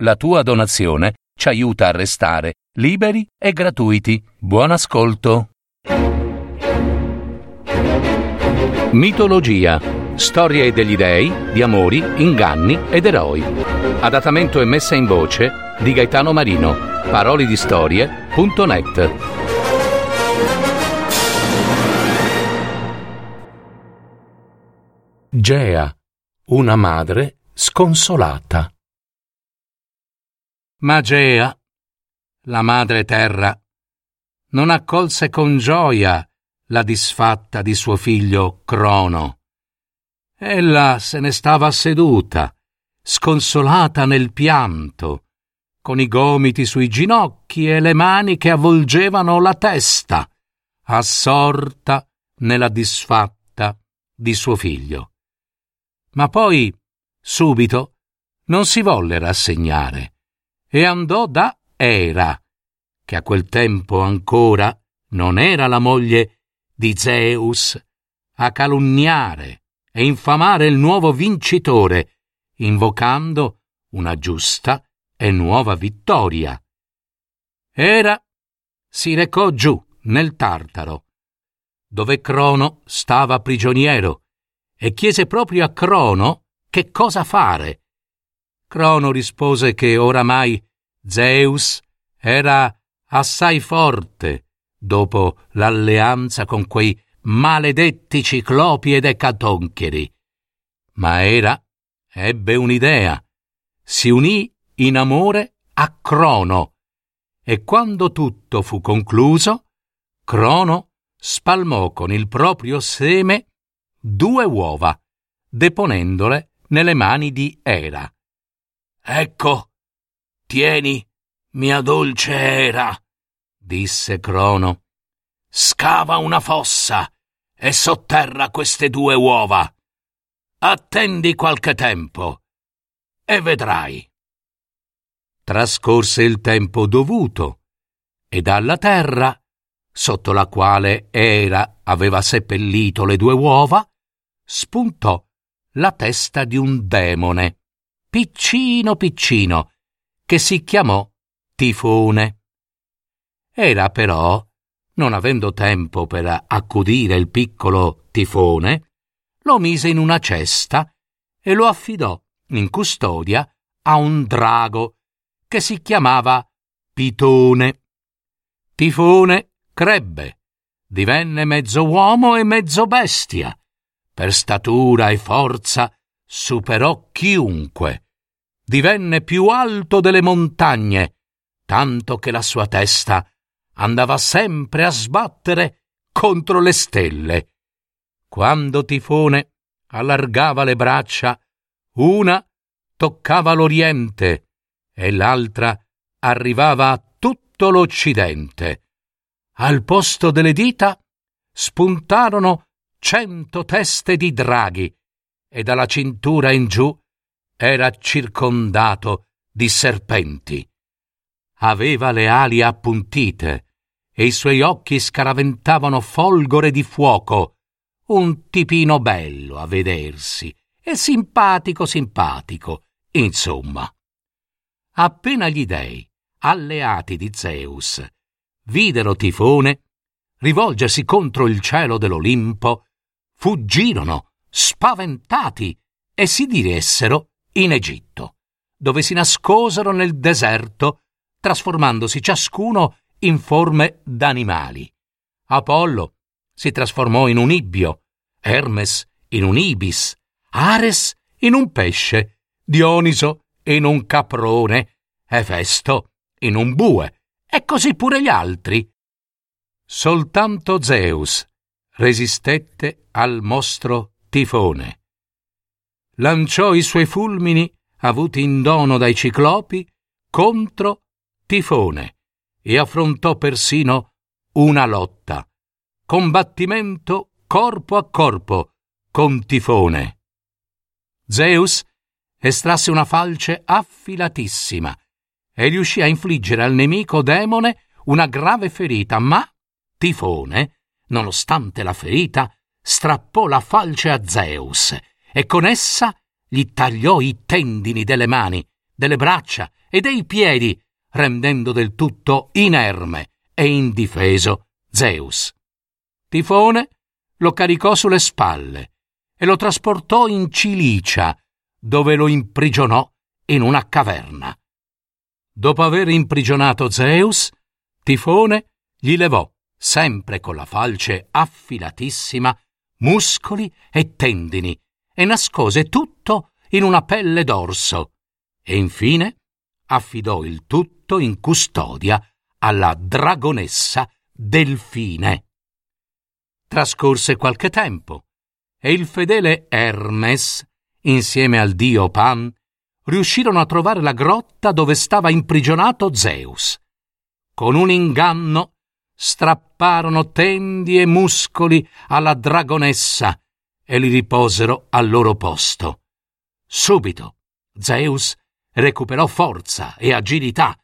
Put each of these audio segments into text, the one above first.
La tua donazione ci aiuta a restare liberi e gratuiti. Buon ascolto. Mitologia. Storie degli dei, di amori, inganni ed eroi. Adattamento e messa in voce di Gaetano Marino. Parolidistorie.net. Gea, una madre sconsolata. Ma Gea, la madre terra, non accolse con gioia la disfatta di suo figlio Crono. Ella se ne stava seduta, sconsolata nel pianto, con i gomiti sui ginocchi e le mani che avvolgevano la testa, assorta nella disfatta di suo figlio. Ma poi, subito, non si volle rassegnare e andò da Era, che a quel tempo ancora non era la moglie di Zeus, a calunniare e infamare il nuovo vincitore, invocando una giusta e nuova vittoria. Era si recò giù nel Tartaro, dove Crono stava prigioniero, e chiese proprio a Crono che cosa fare Crono rispose che oramai Zeus era assai forte dopo l'alleanza con quei maledetti ciclopi ed ecatoncheri. Ma Era ebbe un'idea, si unì in amore a Crono, e quando tutto fu concluso, Crono spalmò con il proprio seme due uova, deponendole nelle mani di Era. Ecco, tieni, mia dolce Era, disse Crono. Scava una fossa e sotterra queste due uova. Attendi qualche tempo e vedrai. Trascorse il tempo dovuto e dalla terra, sotto la quale Era aveva seppellito le due uova, spuntò la testa di un demone piccino piccino, che si chiamò Tifone. Era però, non avendo tempo per accudire il piccolo Tifone, lo mise in una cesta e lo affidò in custodia a un drago che si chiamava Pitone. Tifone crebbe, divenne mezzo uomo e mezzo bestia. Per statura e forza superò chiunque. Divenne più alto delle montagne, tanto che la sua testa andava sempre a sbattere contro le stelle. Quando Tifone allargava le braccia, una toccava l'Oriente e l'altra arrivava a tutto l'Occidente. Al posto delle dita spuntarono cento teste di draghi e dalla cintura in giù era circondato di serpenti. Aveva le ali appuntite e i suoi occhi scaraventavano folgore di fuoco, un tipino bello a vedersi e simpatico simpatico, insomma. Appena gli dei, alleati di Zeus, videro Tifone rivolgersi contro il cielo dell'Olimpo, fuggirono spaventati, e si diressero in Egitto, dove si nascosero nel deserto, trasformandosi ciascuno in forme d'animali. Apollo si trasformò in un ibbio, Hermes in un ibis, Ares in un pesce, Dioniso in un caprone, Efesto in un bue, e così pure gli altri. Soltanto Zeus resistette al mostro Tifone. Lanciò i suoi fulmini, avuti in dono dai ciclopi, contro Tifone e affrontò persino una lotta. Combattimento corpo a corpo con Tifone. Zeus estrasse una falce affilatissima e riuscì a infliggere al nemico demone una grave ferita, ma Tifone, nonostante la ferita, strappò la falce a Zeus e con essa gli tagliò i tendini delle mani delle braccia e dei piedi, rendendo del tutto inerme e indifeso Zeus. Tifone lo caricò sulle spalle e lo trasportò in Cilicia, dove lo imprigionò in una caverna. Dopo aver imprigionato Zeus, Tifone gli levò, sempre con la falce affilatissima, muscoli e tendini e nascose tutto in una pelle d'orso e infine affidò il tutto in custodia alla dragonessa Delfine. Trascorse qualche tempo e il fedele Hermes, insieme al dio Pan, riuscirono a trovare la grotta dove stava imprigionato Zeus. Con un inganno strapparono tendi e muscoli alla dragonessa e li riposero al loro posto. Subito Zeus recuperò forza e agilità,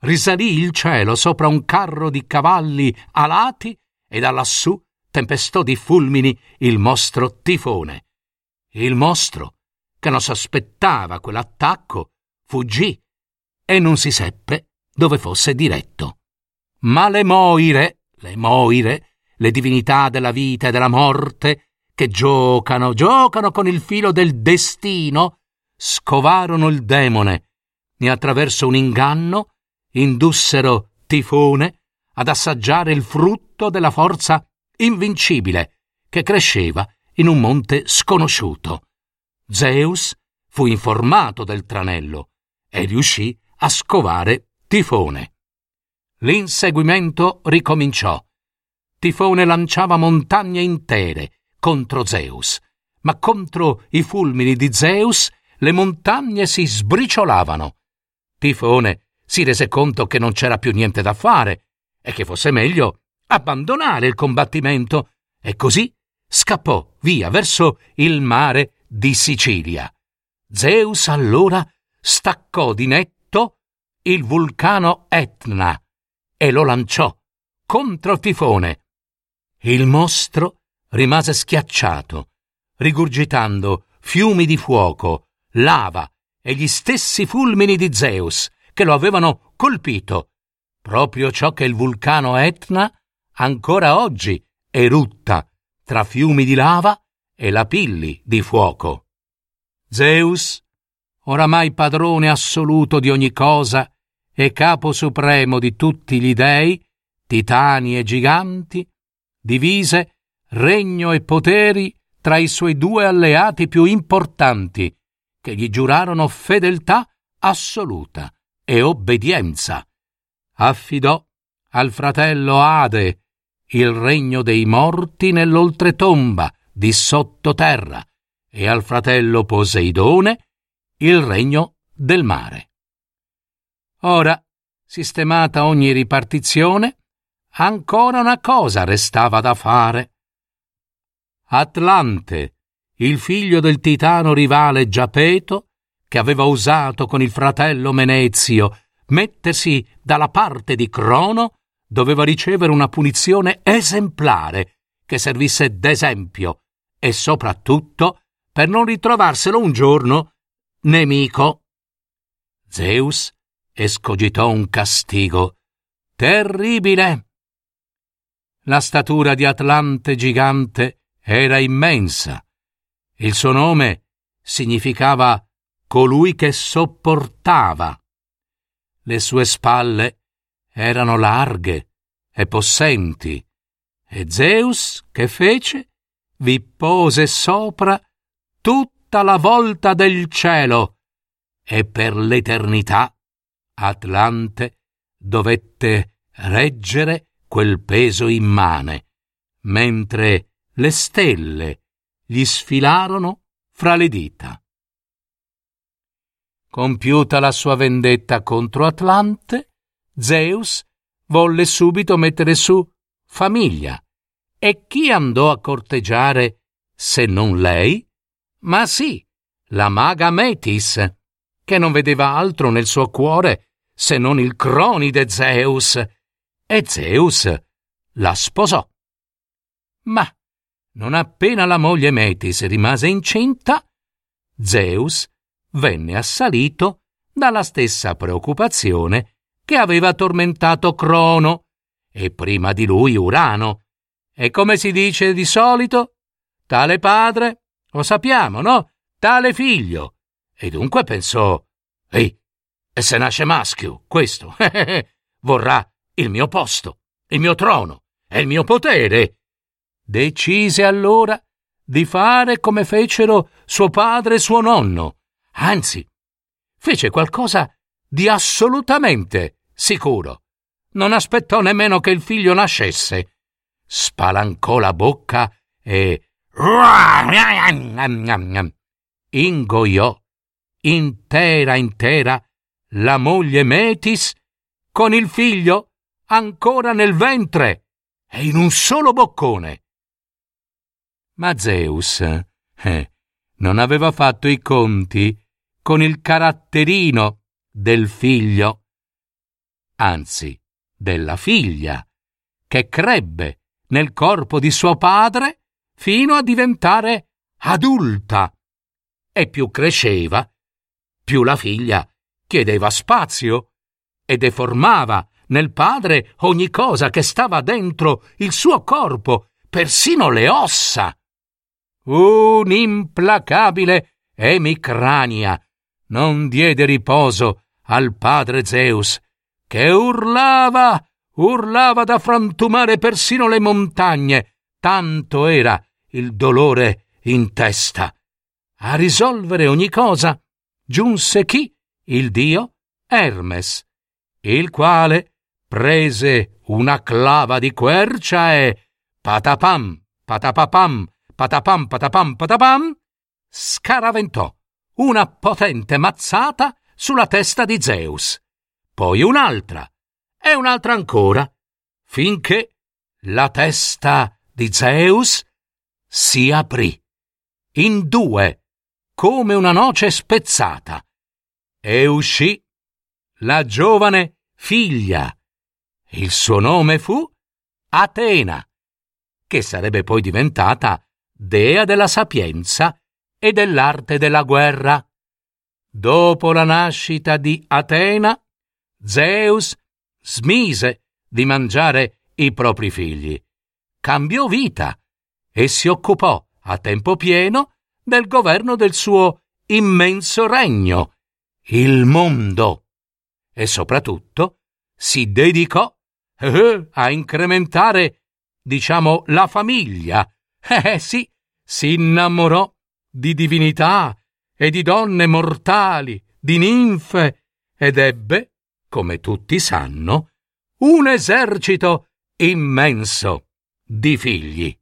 risalì il cielo sopra un carro di cavalli alati e da lassù tempestò di fulmini il mostro tifone. Il mostro, che non sospettava quell'attacco, fuggì e non si seppe dove fosse diretto. Ma le Moire, le Moire, le divinità della vita e della morte, che giocano, giocano con il filo del destino, scovarono il demone e attraverso un inganno indussero Tifone ad assaggiare il frutto della forza invincibile che cresceva in un monte sconosciuto. Zeus fu informato del tranello e riuscì a scovare Tifone. L'inseguimento ricominciò. Tifone lanciava montagne intere contro Zeus, ma contro i fulmini di Zeus le montagne si sbriciolavano. Tifone si rese conto che non c'era più niente da fare e che fosse meglio abbandonare il combattimento e così scappò via verso il mare di Sicilia. Zeus allora staccò di netto il vulcano Etna e lo lanciò contro Tifone. Il mostro rimase schiacciato, rigurgitando fiumi di fuoco, lava e gli stessi fulmini di Zeus che lo avevano colpito, proprio ciò che il vulcano Etna ancora oggi erutta tra fiumi di lava e lapilli di fuoco. Zeus, oramai padrone assoluto di ogni cosa, e capo supremo di tutti gli dei, titani e giganti, divise regno e poteri tra i suoi due alleati più importanti, che gli giurarono fedeltà assoluta e obbedienza. Affidò al fratello Ade il regno dei morti nell'oltretomba di sottoterra e al fratello Poseidone il regno del mare. Ora, sistemata ogni ripartizione, ancora una cosa restava da fare. Atlante, il figlio del titano rivale Giapeto, che aveva usato con il fratello Menezio mettersi dalla parte di Crono, doveva ricevere una punizione esemplare che servisse d'esempio e soprattutto per non ritrovarselo un giorno nemico. Zeus escogitò un castigo terribile. La statura di Atlante gigante era immensa. Il suo nome significava colui che sopportava. Le sue spalle erano larghe e possenti, e Zeus, che fece, vi pose sopra tutta la volta del cielo, e per l'eternità Atlante dovette reggere quel peso immane, mentre le stelle gli sfilarono fra le dita. Compiuta la sua vendetta contro Atlante, Zeus volle subito mettere su famiglia. E chi andò a corteggiare se non lei? Ma sì, la maga Metis, che non vedeva altro nel suo cuore se non il cronide Zeus, e Zeus la sposò. Ma non appena la moglie Metis rimase incinta, Zeus venne assalito dalla stessa preoccupazione che aveva tormentato Crono e prima di lui Urano. E come si dice di solito, tale padre, lo sappiamo, no? Tale figlio. E dunque pensò, ehi, e se nasce maschio, questo, vorrà il mio posto, il mio trono e il mio potere. Decise allora di fare come fecero suo padre e suo nonno. Anzi, fece qualcosa di assolutamente sicuro. Non aspettò nemmeno che il figlio nascesse. Spalancò la bocca e ingoiò intera intera la moglie Metis con il figlio ancora nel ventre e in un solo boccone. Ma Zeus eh, non aveva fatto i conti con il caratterino del figlio, anzi della figlia, che crebbe nel corpo di suo padre fino a diventare adulta. E più cresceva, più la figlia chiedeva spazio e deformava nel padre ogni cosa che stava dentro il suo corpo, persino le ossa. Un'implacabile emicrania non diede riposo al padre Zeus, che urlava, urlava da frantumare persino le montagne, tanto era il dolore in testa. A risolvere ogni cosa giunse chi? Il dio Hermes, il quale prese una clava di quercia e patapam, patapapam, patapam, patapam, patapam, scaraventò una potente mazzata sulla testa di Zeus, poi un'altra e un'altra ancora, finché la testa di Zeus si aprì in due come una noce spezzata e uscì la giovane figlia. Il suo nome fu Atena, che sarebbe poi diventata dea della sapienza e dell'arte della guerra. Dopo la nascita di Atena, Zeus smise di mangiare i propri figli, cambiò vita e si occupò a tempo pieno del governo del suo immenso regno, il mondo, e soprattutto si dedicò eh, a incrementare, diciamo, la famiglia. Eh sì, si innamorò di divinità e di donne mortali, di ninfe, ed ebbe, come tutti sanno, un esercito immenso di figli.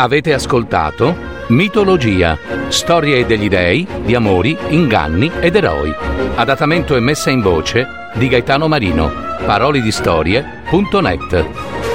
Avete ascoltato Mitologia, storie degli dei, di amori, inganni ed eroi. Adattamento e messa in voce di Gaetano Marino. Parolidistorie.net